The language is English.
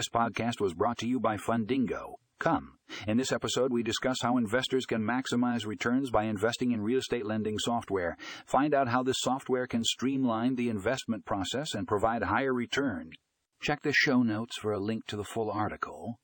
This podcast was brought to you by Fundingo. Come. In this episode, we discuss how investors can maximize returns by investing in real estate lending software. Find out how this software can streamline the investment process and provide higher return. Check the show notes for a link to the full article.